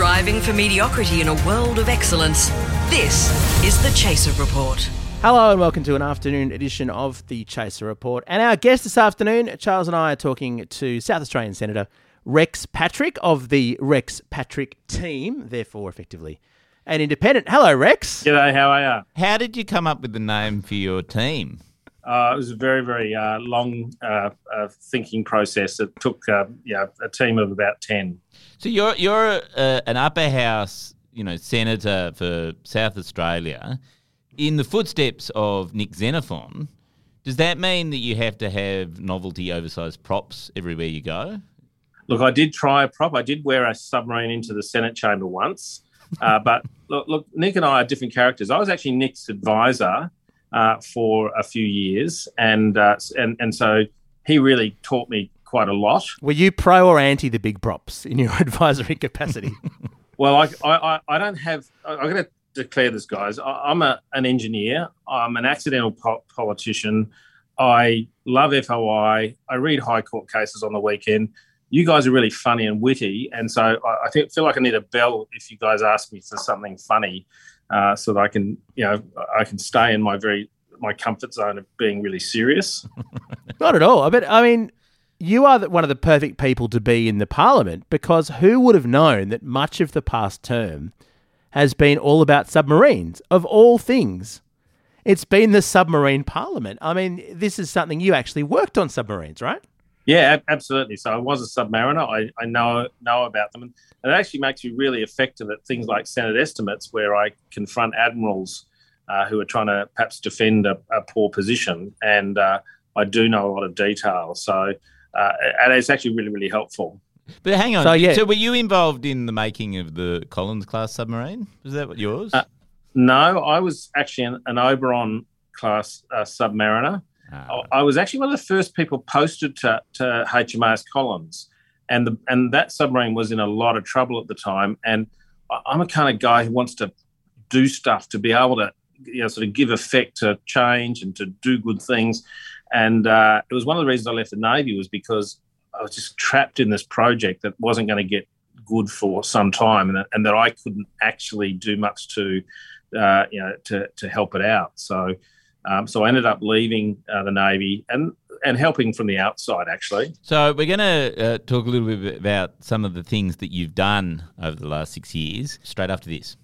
Striving for mediocrity in a world of excellence. This is the Chaser Report. Hello and welcome to an afternoon edition of the Chaser Report. And our guest this afternoon, Charles and I are talking to South Australian Senator Rex Patrick of the Rex Patrick team, therefore, effectively an independent. Hello, Rex. G'day, how are you? How did you come up with the name for your team? Uh, it was a very, very uh, long uh, uh thinking process. It took uh, yeah, a team of about 10. So you're, you're an upper house you know, senator for South Australia in the footsteps of Nick Xenophon. Does that mean that you have to have novelty oversized props everywhere you go? Look, I did try a prop. I did wear a submarine into the Senate chamber once. Uh, but look, look, Nick and I are different characters. I was actually Nick's advisor uh, for a few years, and uh, and and so he really taught me quite a lot. Were you pro or anti the big props in your advisory capacity? well, I, I I don't have. I'm going to declare this, guys. I, am a, an engineer. I'm an accidental po- politician. I love FOI. I read high court cases on the weekend you guys are really funny and witty, and so I, I think, feel like I need a bell if you guys ask me for something funny, uh, so that I can, you know, I can stay in my very my comfort zone of being really serious. Not at all. I bet. I mean, you are one of the perfect people to be in the parliament because who would have known that much of the past term has been all about submarines of all things. It's been the submarine parliament. I mean, this is something you actually worked on submarines, right? Yeah, absolutely. So I was a submariner. I, I know know about them, and it actually makes you really effective at things like Senate estimates, where I confront admirals uh, who are trying to perhaps defend a, a poor position, and uh, I do know a lot of detail. So uh, and it's actually really really helpful. But hang on. So, yeah. so were you involved in the making of the Collins class submarine? Was that yours? Uh, no, I was actually an, an Oberon class uh, submariner. Uh, I was actually one of the first people posted to, to HMAS Collins, and the and that submarine was in a lot of trouble at the time. And I'm a kind of guy who wants to do stuff to be able to you know sort of give effect to change and to do good things. And uh, it was one of the reasons I left the Navy was because I was just trapped in this project that wasn't going to get good for some time, and that, and that I couldn't actually do much to uh, you know to to help it out. So. Um, so I ended up leaving uh, the Navy and and helping from the outside actually. So we're going to uh, talk a little bit about some of the things that you've done over the last six years. Straight after this.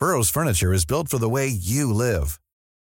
Burrow's furniture is built for the way you live,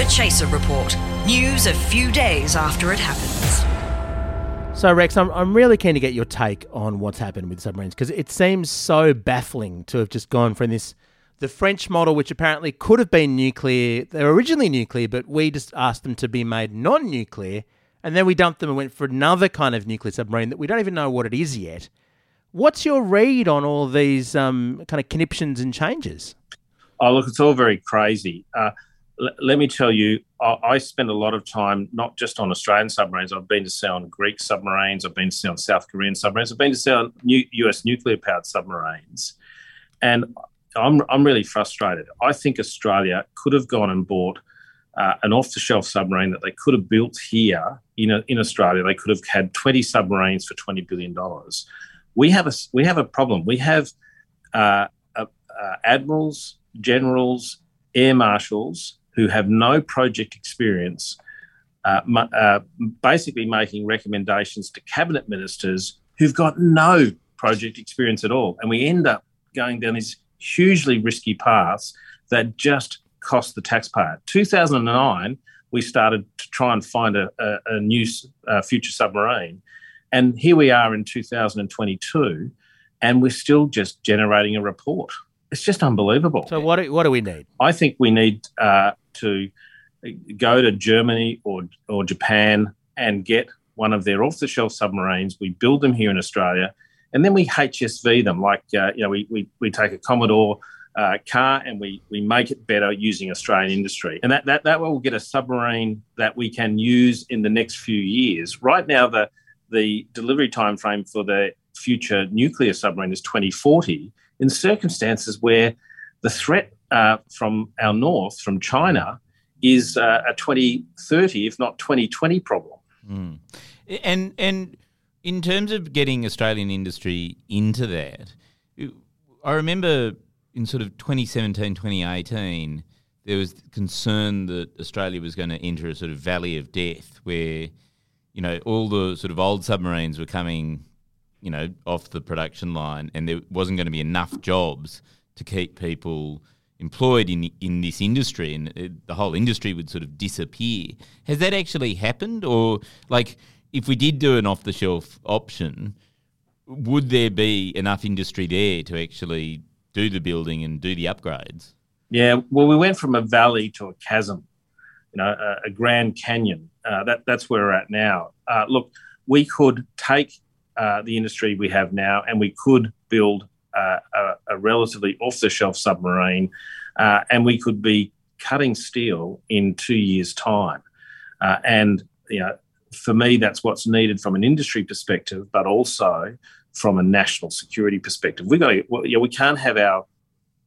The Chaser Report. News a few days after it happens. So, Rex, I'm, I'm really keen to get your take on what's happened with submarines because it seems so baffling to have just gone from this – the French model, which apparently could have been nuclear, they were originally nuclear, but we just asked them to be made non nuclear. And then we dumped them and went for another kind of nuclear submarine that we don't even know what it is yet. What's your read on all these um, kind of conniptions and changes? Oh, look, it's all very crazy. Uh, l- let me tell you, I-, I spend a lot of time not just on Australian submarines. I've been to sea on Greek submarines. I've been to sea on South Korean submarines. I've been to sea on new US nuclear powered submarines. And I'm, I'm really frustrated. I think Australia could have gone and bought uh, an off the shelf submarine that they could have built here in, a, in Australia. They could have had 20 submarines for $20 billion. We have a, we have a problem. We have uh, uh, admirals, generals, air marshals who have no project experience, uh, uh, basically making recommendations to cabinet ministers who've got no project experience at all. And we end up going down these hugely risky paths that just cost the taxpayer. 2009, we started to try and find a, a, a new uh, future submarine. And here we are in 2022, and we're still just generating a report. It's just unbelievable. So, what do, what do we need? I think we need uh, to go to Germany or, or Japan and get one of their off-the-shelf submarines. We build them here in Australia, and then we HSV them. Like uh, you know, we, we we take a Commodore uh, car and we we make it better using Australian industry, and that that that will get a submarine that we can use in the next few years. Right now, the the delivery time frame for the future nuclear submarine is 2040. In circumstances where the threat uh, from our north, from China, is uh, a 2030, if not 2020 problem. Mm. And and in terms of getting Australian industry into that, I remember in sort of 2017, 2018, there was concern that Australia was going to enter a sort of valley of death where, you know, all the sort of old submarines were coming, you know, off the production line and there wasn't going to be enough jobs to keep people employed in in this industry and it, the whole industry would sort of disappear. Has that actually happened or like if we did do an off the shelf option, would there be enough industry there to actually do the building and do the upgrades? Yeah, well, we went from a valley to a chasm, you know, a, a Grand Canyon. Uh, that that's where we're at now. Uh, look, we could take uh, the industry we have now, and we could build a, a, relatively off-the-shelf submarine, uh, and we could be cutting steel in two years' time. Uh, and you know, for me, that's what's needed from an industry perspective, but also from a national security perspective. We got to, well, yeah, we can't have our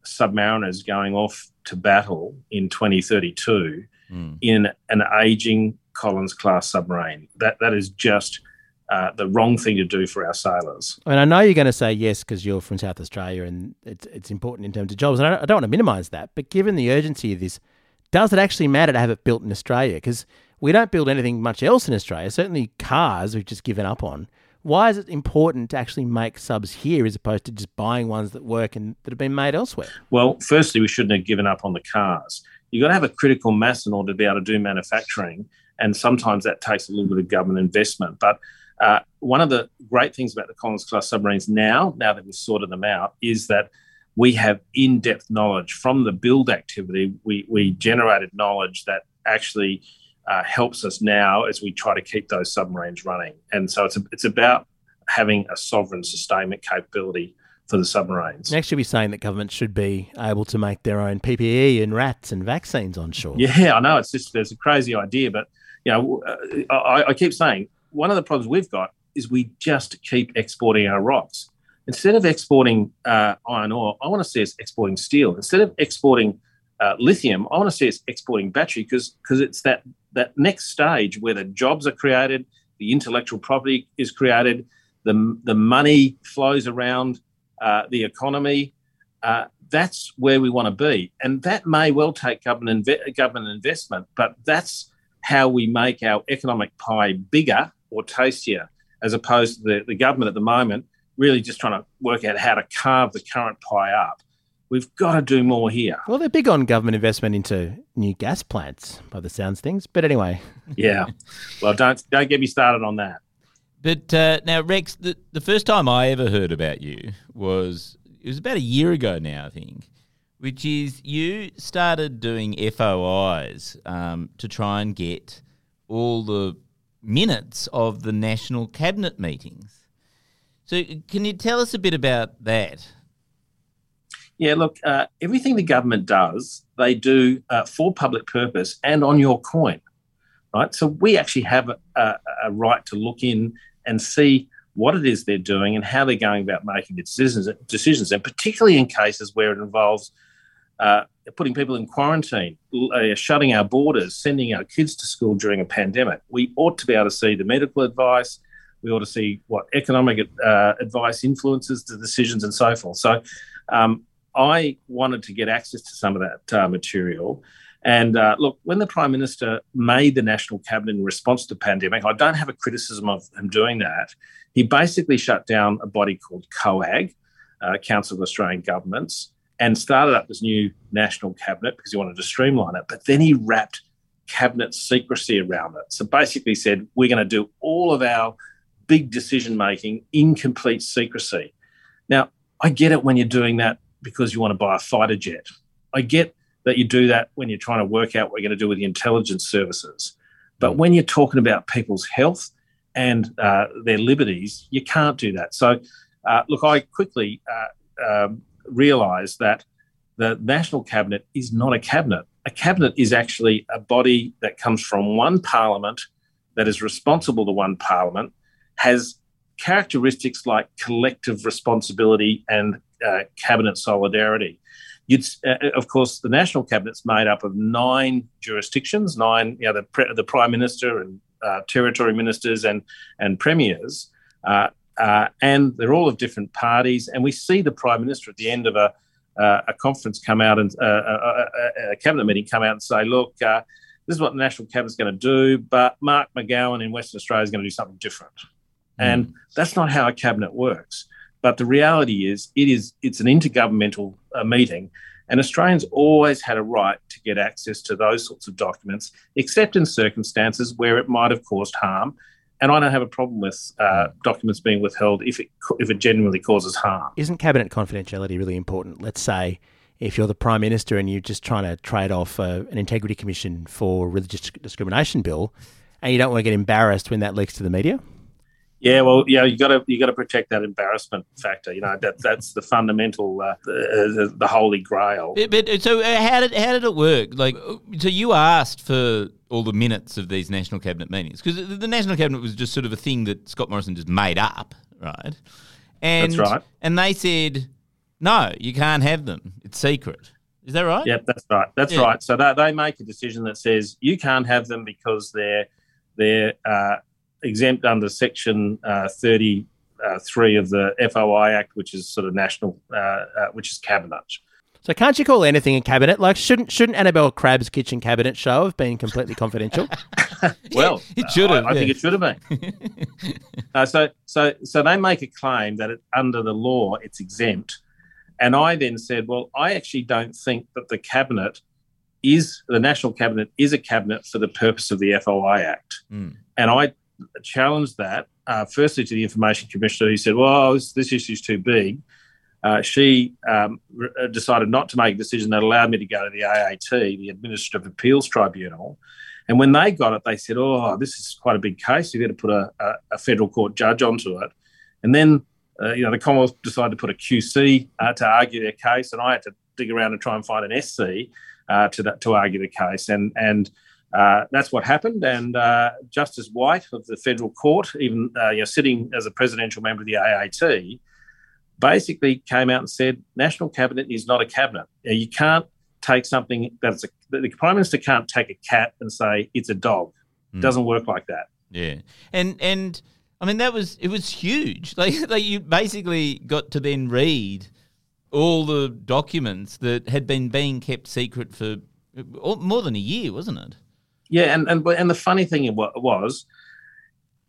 submariners going off to battle in 2032 mm. in an aging Collins class submarine. That that is just uh, the wrong thing to do for our sailors. And I know you're going to say yes because you're from South Australia and it's it's important in terms of jobs, and I don't, I don't want to minimise that. But given the urgency of this, does it actually matter to have it built in Australia? Because we don't build anything much else in Australia. Certainly cars, we've just given up on. Why is it important to actually make subs here as opposed to just buying ones that work and that have been made elsewhere? Well, firstly, we shouldn't have given up on the cars. You've got to have a critical mass in order to be able to do manufacturing. And sometimes that takes a little bit of government investment. But uh, one of the great things about the Collins class submarines now, now that we've sorted them out, is that we have in depth knowledge from the build activity. We, we generated knowledge that actually uh, helps us now as we try to keep those submarines running. And so it's a, it's about having a sovereign sustainment capability for the submarines. Next, you'll be saying that governments should be able to make their own PPE and rats and vaccines on shore. Yeah, I know it's just there's a crazy idea, but you know, uh, I, I keep saying one of the problems we've got is we just keep exporting our rocks. Instead of exporting uh, iron ore, I want to see us exporting steel. Instead of exporting uh, lithium, I want to see us exporting battery because because it's that that next stage where the jobs are created, the intellectual property is created, the, the money flows around uh, the economy. Uh, that's where we want to be. And that may well take government, inve- government investment, but that's how we make our economic pie bigger or tastier, as opposed to the, the government at the moment really just trying to work out how to carve the current pie up. We've got to do more here. Well, they're big on government investment into new gas plants, by the sounds things. But anyway, yeah. Well, don't don't get me started on that. But uh, now, Rex, the, the first time I ever heard about you was it was about a year ago now, I think, which is you started doing FOIs um, to try and get all the minutes of the national cabinet meetings. So, can you tell us a bit about that? Yeah, look, uh, everything the government does, they do uh, for public purpose and on your coin, right? So we actually have a, a, right to look in and see what it is they're doing and how they're going about making decisions, decisions and particularly in cases where it involves uh, putting people in quarantine, uh, shutting our borders, sending our kids to school during a pandemic. We ought to be able to see the medical advice. We ought to see what economic uh, advice influences the decisions and so forth. So, um, I wanted to get access to some of that uh, material. And uh, look, when the Prime Minister made the National Cabinet in response to the pandemic, I don't have a criticism of him doing that. He basically shut down a body called COAG, uh, Council of Australian Governments, and started up this new National Cabinet because he wanted to streamline it. But then he wrapped cabinet secrecy around it. So basically said, we're going to do all of our big decision making in complete secrecy. Now, I get it when you're doing that because you want to buy a fighter jet. I get that you do that when you're trying to work out what you're going to do with the intelligence services. But when you're talking about people's health and uh, their liberties, you can't do that. So, uh, look, I quickly uh, um, realised that the National Cabinet is not a cabinet. A cabinet is actually a body that comes from one parliament that is responsible to one parliament, has characteristics like collective responsibility and uh, cabinet solidarity. Uh, of course, the national cabinet's made up of nine jurisdictions, nine, you know, the, pre- the prime minister and uh, territory ministers and and premiers, uh, uh, and they're all of different parties. And we see the prime minister at the end of a uh, a conference come out and a, a, a, cabinet meeting come out and say, look. this is what the National Cabinet's going to do, but Mark McGowan in Western Australia is going to do something different. And mm. that's not how a cabinet works. But the reality is, it is it's an intergovernmental uh, meeting, and Australians always had a right to get access to those sorts of documents, except in circumstances where it might have caused harm. And I don't have a problem with uh, hmm. documents being withheld if it if it genuinely causes harm. Isn't cabinet confidentiality really important? Let's say if you're the prime minister and you're just trying to trade off uh, an integrity commission for religious discrimination bill, and you don't want to get embarrassed when that leaks to the media. Yeah, well, yeah, you got to you got to protect that embarrassment factor. You know that that's the fundamental, uh, the, the, holy grail. But, but so uh, how did how did it work? Like, so you asked for all the minutes of these national cabinet meetings because the, the national cabinet was just sort of a thing that Scott Morrison just made up, right? And, that's right. And they said, no, you can't have them. It's secret. Is that right? Yep, that's right. That's yeah. right. So they, they make a decision that says you can't have them because they're they're uh, exempt under Section uh, 33 of the FOI Act, which is sort of national, uh, uh, which is cabinet. So can't you call anything a cabinet? Like shouldn't shouldn't Annabelle Crabb's kitchen cabinet show have been completely confidential? well, it should have. I, I think it should have been. uh, so so so they make a claim that it, under the law it's exempt, and I then said, well, I actually don't think that the cabinet is the national cabinet is a cabinet for the purpose of the FOI Act, mm. and I challenged that uh, firstly to the information commissioner who said, well, this, this issue is too big. Uh, she um, re- uh, decided not to make a decision that allowed me to go to the AAT, the Administrative Appeals Tribunal. And when they got it, they said, oh, this is quite a big case. You've got to put a, a, a federal court judge onto it. And then, uh, you know, the Commonwealth decided to put a QC uh, to argue their case, and I had to dig around and try and find an SC uh, to, that, to argue the case. And, and uh, that's what happened, and uh, Justice White of the federal court, even uh, you know, sitting as a presidential member of the AAT, basically came out and said, "National cabinet is not a cabinet. You can't take something that's a, the prime minister can't take a cat and say it's a dog. It mm. doesn't work like that." Yeah, and and I mean that was it was huge. Like like you basically got to then read all the documents that had been being kept secret for more than a year, wasn't it? Yeah, and and and the funny thing was,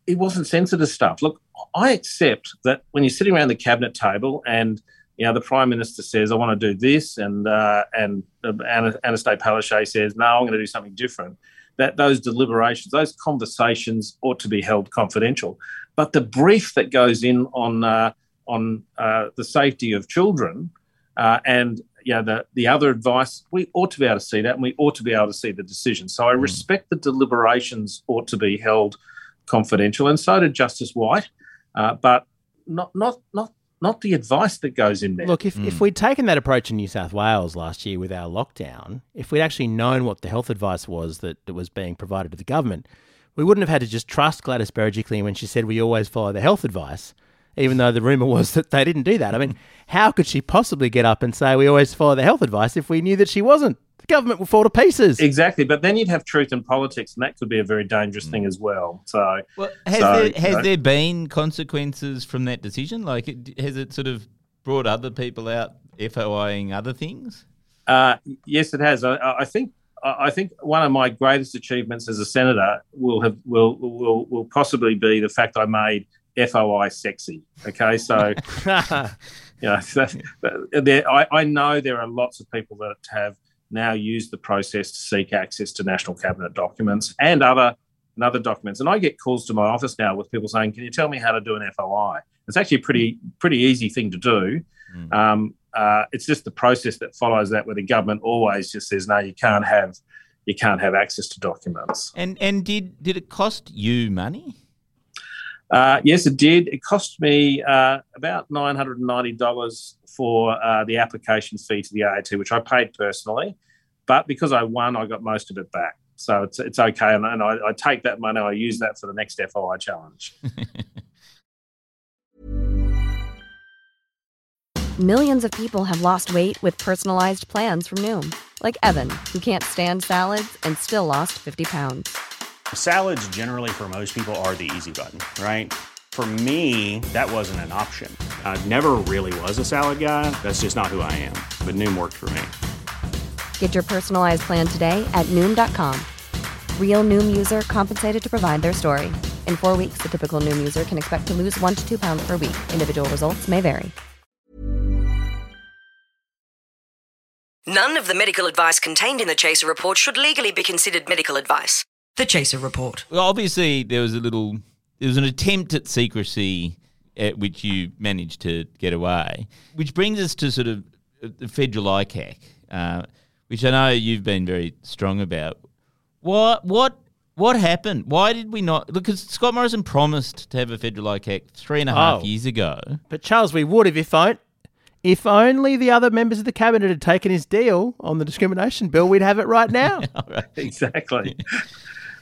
it wasn't sensitive stuff. Look, I accept that when you're sitting around the cabinet table and you know the prime minister says I want to do this, and uh, and uh, Annastacia Palaszczuk says no, I'm going to do something different. That those deliberations, those conversations ought to be held confidential. But the brief that goes in on uh, on uh, the safety of children uh, and you know, the, the other advice, we ought to be able to see that and we ought to be able to see the decision. So I mm. respect the deliberations ought to be held confidential, and so did Justice White, uh, but not not not not the advice that goes in there. Look, if, mm. if we'd taken that approach in New South Wales last year with our lockdown, if we'd actually known what the health advice was that, that was being provided to the government, we wouldn't have had to just trust Gladys Berejiklian when she said we always follow the health advice even though the rumor was that they didn't do that. I mean, how could she possibly get up and say we always follow the health advice if we knew that she wasn't? The government would fall to pieces. Exactly, but then you'd have truth in politics, and that could be a very dangerous thing as well. So, well, has, so, there, has there been consequences from that decision? Like, has it sort of brought other people out FOIing other things? Uh, yes, it has. I, I think I think one of my greatest achievements as a senator will have will will will possibly be the fact I made FOI sexy. Okay, so you know, there, I, I know there are lots of people that have now used the process to seek access to national cabinet documents and other and other documents. And I get calls to my office now with people saying, "Can you tell me how to do an FOI?" It's actually a pretty pretty easy thing to do. Mm. Um, uh, it's just the process that follows that, where the government always just says, "No, you can't have you can't have access to documents." And and did did it cost you money? Uh, yes, it did. It cost me uh, about nine hundred and ninety dollars for uh, the application fee to the AAT, which I paid personally. But because I won, I got most of it back, so it's it's okay. And, and I, I take that money, I use that for the next FOI challenge. Millions of people have lost weight with personalized plans from Noom, like Evan, who can't stand salads and still lost fifty pounds. Salads, generally, for most people, are the easy button, right? For me, that wasn't an option. I never really was a salad guy. That's just not who I am. But Noom worked for me. Get your personalized plan today at Noom.com. Real Noom user compensated to provide their story. In four weeks, the typical Noom user can expect to lose one to two pounds per week. Individual results may vary. None of the medical advice contained in the Chaser report should legally be considered medical advice. The Chaser report. Well, obviously, there was a little, there was an attempt at secrecy at which you managed to get away, which brings us to sort of uh, the federal ICAC, uh, which I know you've been very strong about. What, what, what happened? Why did we not? Because Scott Morrison promised to have a federal ICAC three and a half Oh. years ago. But Charles, we would have if on- if only the other members of the cabinet had taken his deal on the discrimination bill, we'd have it right now. exactly.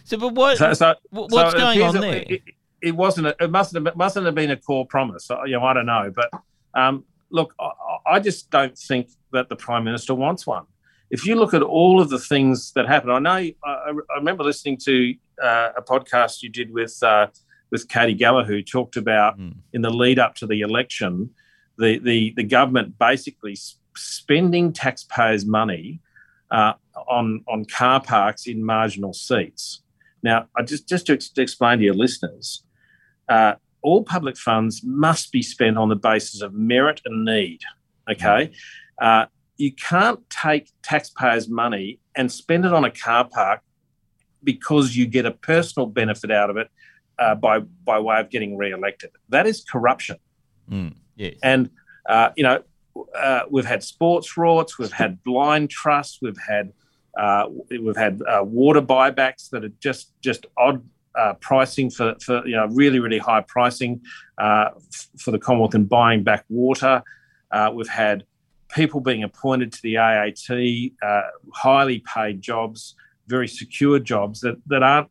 So, but what? So, so what's so going on there? It, it wasn't. A, it mustn't have. Mustn't have been a core promise. Uh, You know, I don't know, but um, look, I, I just don't think that the prime minister wants one. If you look at all of the things that happened, I know. I, I remember listening to uh, a podcast you did with uh, with Katie Geller, who talked about Hmm. in the lead up to the election, the the the government basically spending taxpayers' money uh, on on car parks in marginal seats. Now, I just just to, ex- to explain to your listeners, uh, all public funds must be spent on the basis of merit and need. Okay, uh, you can't take taxpayers' money and spend it on a car park because you get a personal benefit out of it uh, by by way of getting re-elected. That is corruption. Mm, yes. And uh, you know, uh, we've had sports rorts, we've had blind trusts, we've had uh, we've had uh, water buybacks that are just just odd uh, pricing for, for you know really really high pricing uh, f- for the Commonwealth in buying back water. Uh, we've had people being appointed to the AAT, uh, highly paid jobs, very secure jobs that that aren't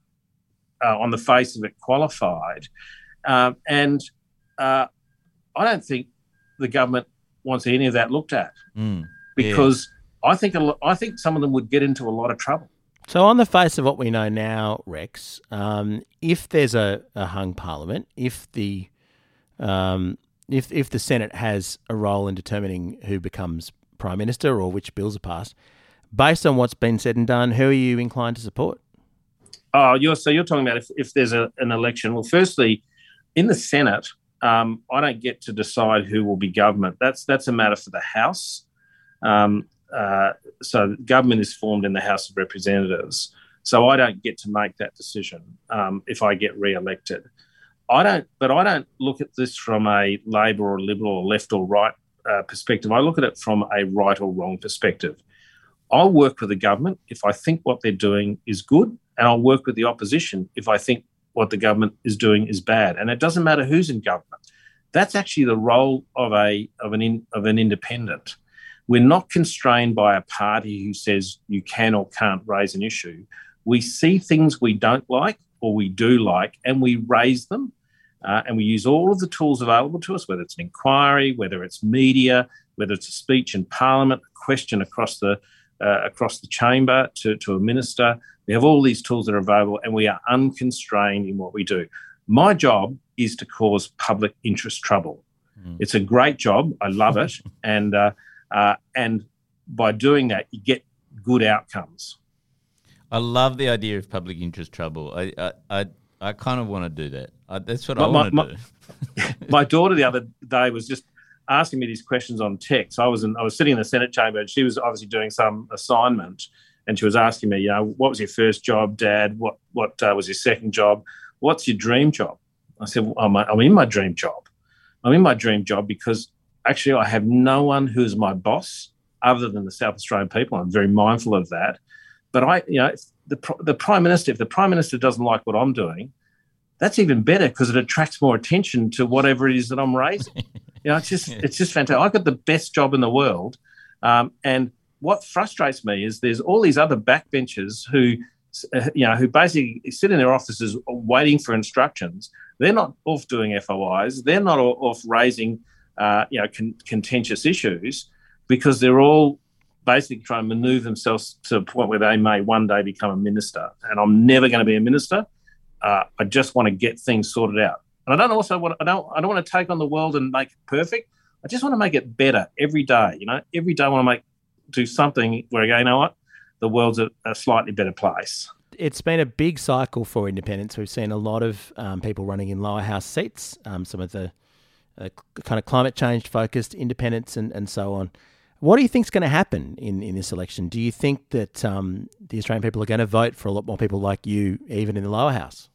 uh, on the face of it qualified, um, and uh, I don't think the government wants any of that looked at Mm. because I think a I think some of them would get into a lot of trouble. So, on the face of what we know now, Rex, um, if there's a, a hung parliament, if the um, if if the Senate has a role in determining who becomes prime minister or which bills are passed, based on what's been said and done, who are you inclined to support? Oh, you're so you're talking about if, if there's a, an election. Well, firstly, in the Senate, um, I don't get to decide who will be government. That's that's a matter for the House. Um, uh, so government is formed in the House of Representatives. So I don't get to make that decision um, if I get re-elected. I don't, but I don't look at this from a Labor or Liberal or left or right uh, perspective. I look at it from a right or wrong perspective. I'll work with the government if I think what they're doing is good, and I'll work with the opposition if I think what the government is doing is bad. And it doesn't matter who's in government. That's actually the role of a of an in, of an independent. We're not constrained by a party who says you can or can't raise an issue. We see things we don't like or we do like, and we raise them. Uh, and we use all of the tools available to us, whether it's an inquiry, whether it's media, whether it's a speech in Parliament, a question across the uh, across the chamber to, to a minister. We have all these tools that are available, and we are unconstrained in what we do. My job is to cause public interest trouble. It's a great job. I love it, and uh, uh, and by doing that, you get good outcomes. I love the idea of public interest trouble. I I I, I kind of want to do that. I, that's what My- I want my- to do. my daughter the other day was just asking me these questions on text. I was in, I was sitting in the Senate chamber, and she was obviously doing some assignment, and she was asking me, you know, what was your first job, Dad? What what uh, was your second job? What's your dream job? I said, well, I'm, I'm in my dream job. I'm in my dream job because actually I have no one who's my boss other than the South Australian people. I'm very mindful of that. But I, you know, the the prime minister, if the prime minister doesn't like what I'm doing, that's even better because it attracts more attention to whatever it is that I'm raising. you know, it's just it's just fantastic. I've got the best job in the world, um, and what frustrates me is there's all these other backbenchers who, uh, you know, who basically sit in their offices waiting for instructions. They're not off doing FOIs. They're not off raising, uh, you know, con- contentious issues because they're all basically trying to maneuver themselves to a point where they may one day become a minister. And I'm never going to be a minister. Uh, I just want to get things sorted out. And I don't also want I don't I don't want to take on the world and make it perfect. I just want to make it better every day. You know, every day I want to make do something where I go, you know what, the world's a, a slightly better place. It's been a big cycle for independents. We've seen a lot of um, people running in lower house seats, um, some of the uh, kind of climate change focused independents and, and so on. What do you think is going to happen in, in this election? Do you think that um, the Australian people are going to vote for a lot more people like you, even in the lower house?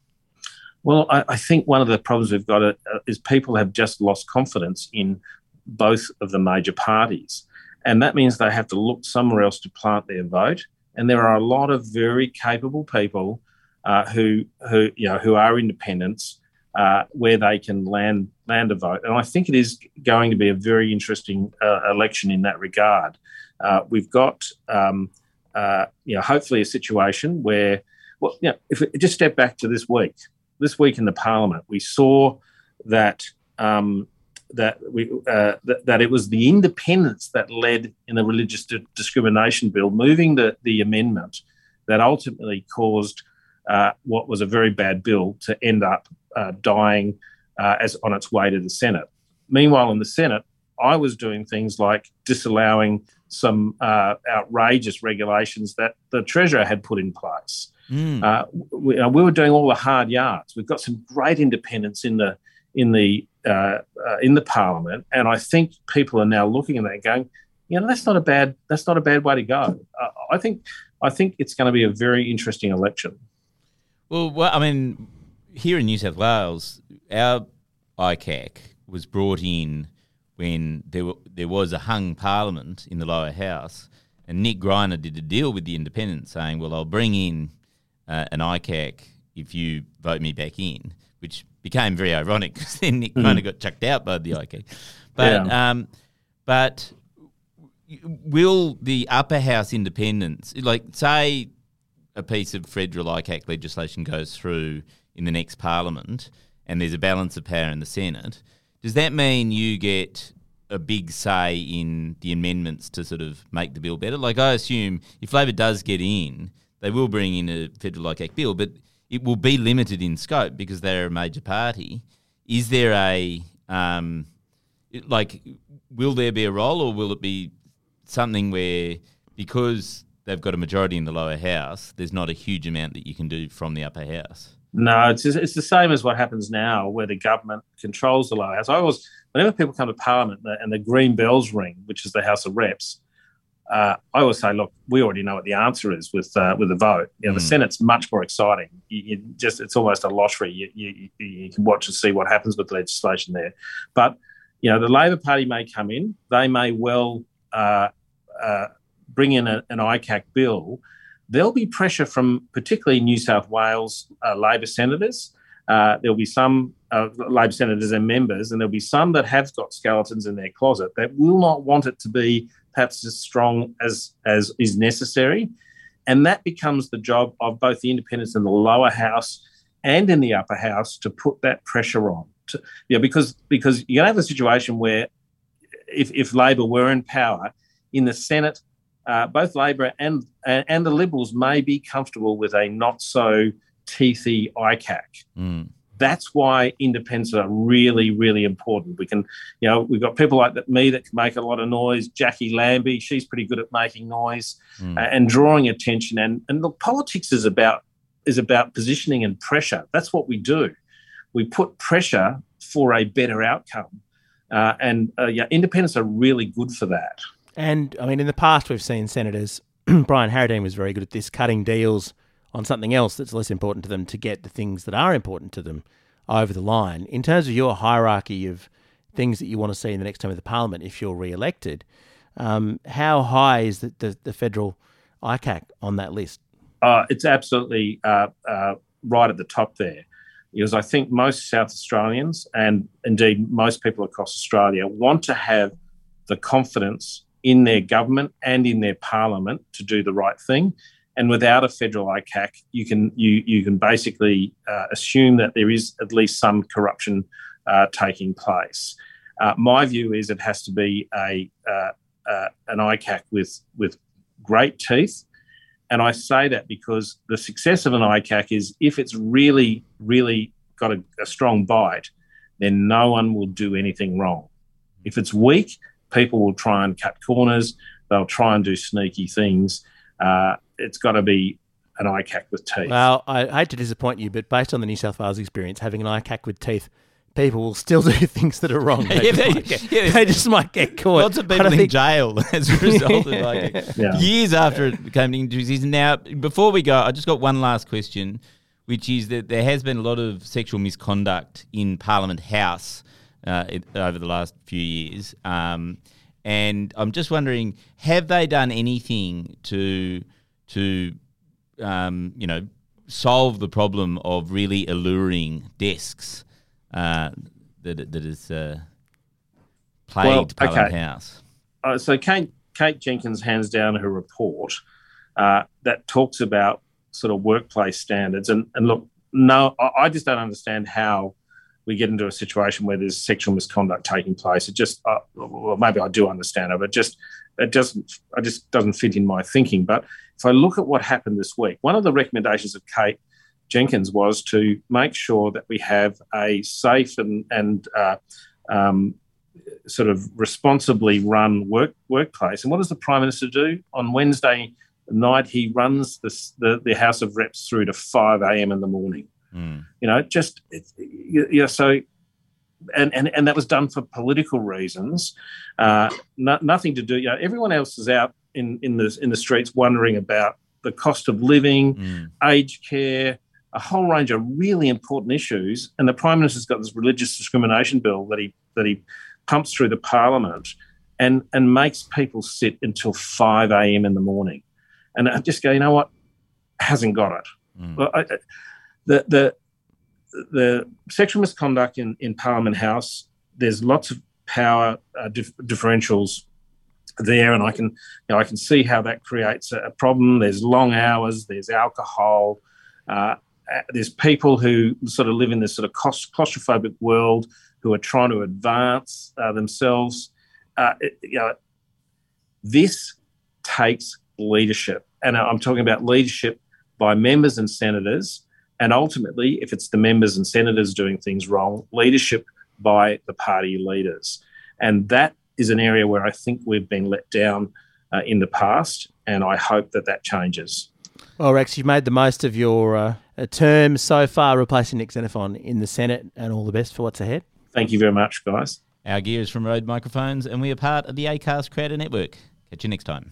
Well, I, I think one of the problems we've got uh, is people have just lost confidence in both of the major parties. And that means they have to look somewhere else to plant their vote. And there are a lot of very capable people uh, who, who, you know, who are independents uh, where they can land land a vote. And I think it is going to be a very interesting uh, election in that regard. Uh, we've got, um, uh, you know, hopefully a situation where, well, you know, if we just step back to this week, this week in the Parliament, we saw that um, that we uh, that, that, it was the independents that led in the religious di- discrimination bill, moving the the amendment that ultimately caused uh, what was a very bad bill to end up uh, dying uh, as on its way to the Senate. Meanwhile, in the Senate, I was doing things like disallowing some uh, outrageous regulations that the Treasurer had put in place. Mm. We, we were doing all the hard yards. We've got some great independence in the in the uh, uh, in the parliament, and I think people are now looking at that going, you know, that's not a bad that's not a bad way to go. Uh, I think I think it's going to be a very interesting election. Well, well, I mean, here in New South Wales, our ICAC was brought in when there were, there was a hung parliament in the lower house, and Nick Greiner did a deal with the independents, saying, "Well, I'll bring in uh, an ICAC if you vote me back in," which became very ironic because then Nick mm. kind of got chucked out by the ICAC. But yeah. um, but will the upper house independents like say a piece of federal ICAC legislation goes through in the next parliament and there's a balance of power in the Senate, does that mean you get a big say in the amendments to sort of make the bill better? Like I assume if Labor does get in, they will bring in a federal ICAC bill, but it will be limited in scope because they're a major party. Is there a um, like, will there be a role, or will it be something where because they've got a majority in the lower house, there's not a huge amount that you can do from the upper house? No, it's it's the same as what happens now, where the government controls the lower house. I always, whenever people come to Parliament and the green bells ring, which is the House of Reps, uh, I always say, look, we already know what the answer is with uh, with the vote. You know, mm. the Senate's much more exciting. You, you just it's almost a lottery. You, you, you, can watch and see what happens with the legislation there. But you know, the Labor Party may come in. They may well uh, uh bring in a, an ICAC bill. There'll be pressure from particularly New South Wales uh, Labor senators. Uh, there'll be some Labor senators and members, and there'll be some that have got skeletons in their closet that will not want it to be perhaps as strong as as is necessary, and that becomes the job of both the independents in the lower house and in the upper house to put that pressure on. To, yeah, because because you're gonna have a situation where if, if Labor were in power in the Senate, uh, both Labor and, and, the Liberals may be comfortable with a not so teethy ICAC. Mm that's why independents are really, really important. We can, you know, we've got people like that, me that can make a lot of noise. Jacqui Lambie, she's pretty good at making noise mm. uh, and drawing attention. And and look, politics is about is about positioning and pressure. That's what we do. We put pressure for a better outcome, uh, and uh, yeah, independents are really good for that. And I mean, in the past, we've seen senators. Brian Harradine was very good at this, cutting deals on something else that's less important to them to get the things that are important to them over the line. In terms of your hierarchy of things that you want to see in the next term of the parliament if you're re-elected, um, how high is the, the, the, federal ICAC on that list? Uh, it's absolutely uh, uh, right at the top there. because I think most South Australians and indeed most people across Australia want to have the confidence in their government and in their parliament to do the right thing. And without a federal ICAC, you can you you can basically uh, assume that there is at least some corruption uh, taking place. Uh, my view is it has to be a uh, uh, an ICAC with with great teeth, and I say that because the success of an ICAC is if it's really really got a, a strong bite, then no one will do anything wrong. If it's weak, people will try and cut corners. They'll try and do sneaky things. Uh, it's got to be an ICAC with teeth. Well, I hate to disappoint you, but based on the New South Wales experience, having an ICAC with teeth, people will still do things that are wrong. They, Yeah, just, they- might get, yeah. they just might get caught. Lots of people in think- jail as a result of like Yeah. years after it became an disease. Now, before we go, I just got one last question, which is that there has been a lot of sexual misconduct in Parliament House uh, it, over the last few years, um, and I'm just wondering, have they done anything to to um, you know solve the problem of really alluring desks uh, that that is uh, plagued Well, okay. House? uh, so Kate, Kate Jenkins hands down her report uh, that talks about sort of workplace standards. And, and look, no, I, I just don't understand how we get into a situation where there's sexual misconduct taking place. It just, uh, well, maybe I do understand it, but just it doesn't, it just doesn't fit in my thinking. But if I look at what happened this week, one of the recommendations of Kate Jenkins was to make sure that we have a safe and and uh, um, sort of responsibly run work workplace. And what does the Prime Minister do on Wednesday night? He runs this, the the House of Reps through to five a.m. in the morning. Mm. You know, just it's- you you know, so. And, and, and that was done for political reasons, uh, no, nothing to do. You know, everyone else is out in, in the in the streets wondering about the cost of living, Mm. aged care, a whole range of really important issues. And the Prime Minister's got this religious discrimination bill that he that he pumps through the Parliament and and makes people sit until five a.m. in the morning. And I just go, you know what? Hasn't got it. Mm. Well, I- the the the sexual misconduct in, in Parliament House. There's lots of power uh, dif- differentials there, and I can you know I can see how that creates a, a problem. There's long hours. There's alcohol. Uh, uh, there's people who sort of live in this sort of claust- claustrophobic world who are trying to advance uh, themselves. Uh, it- you know, this takes leadership, and I'm talking about leadership by members and senators, and ultimately, if it's the members and senators doing things wrong, leadership by the party leaders, and that is an area where I think we've been let down uh, in the past, and I hope that that changes. Well, Rex, you've made the most of your uh, term so far, replacing Nick Xenophon in the Senate, and all the best for what's ahead. Thank you very much, guys. Our gear is from Rode Microphones, and we are part of the Acast Creator Network. Catch you next time.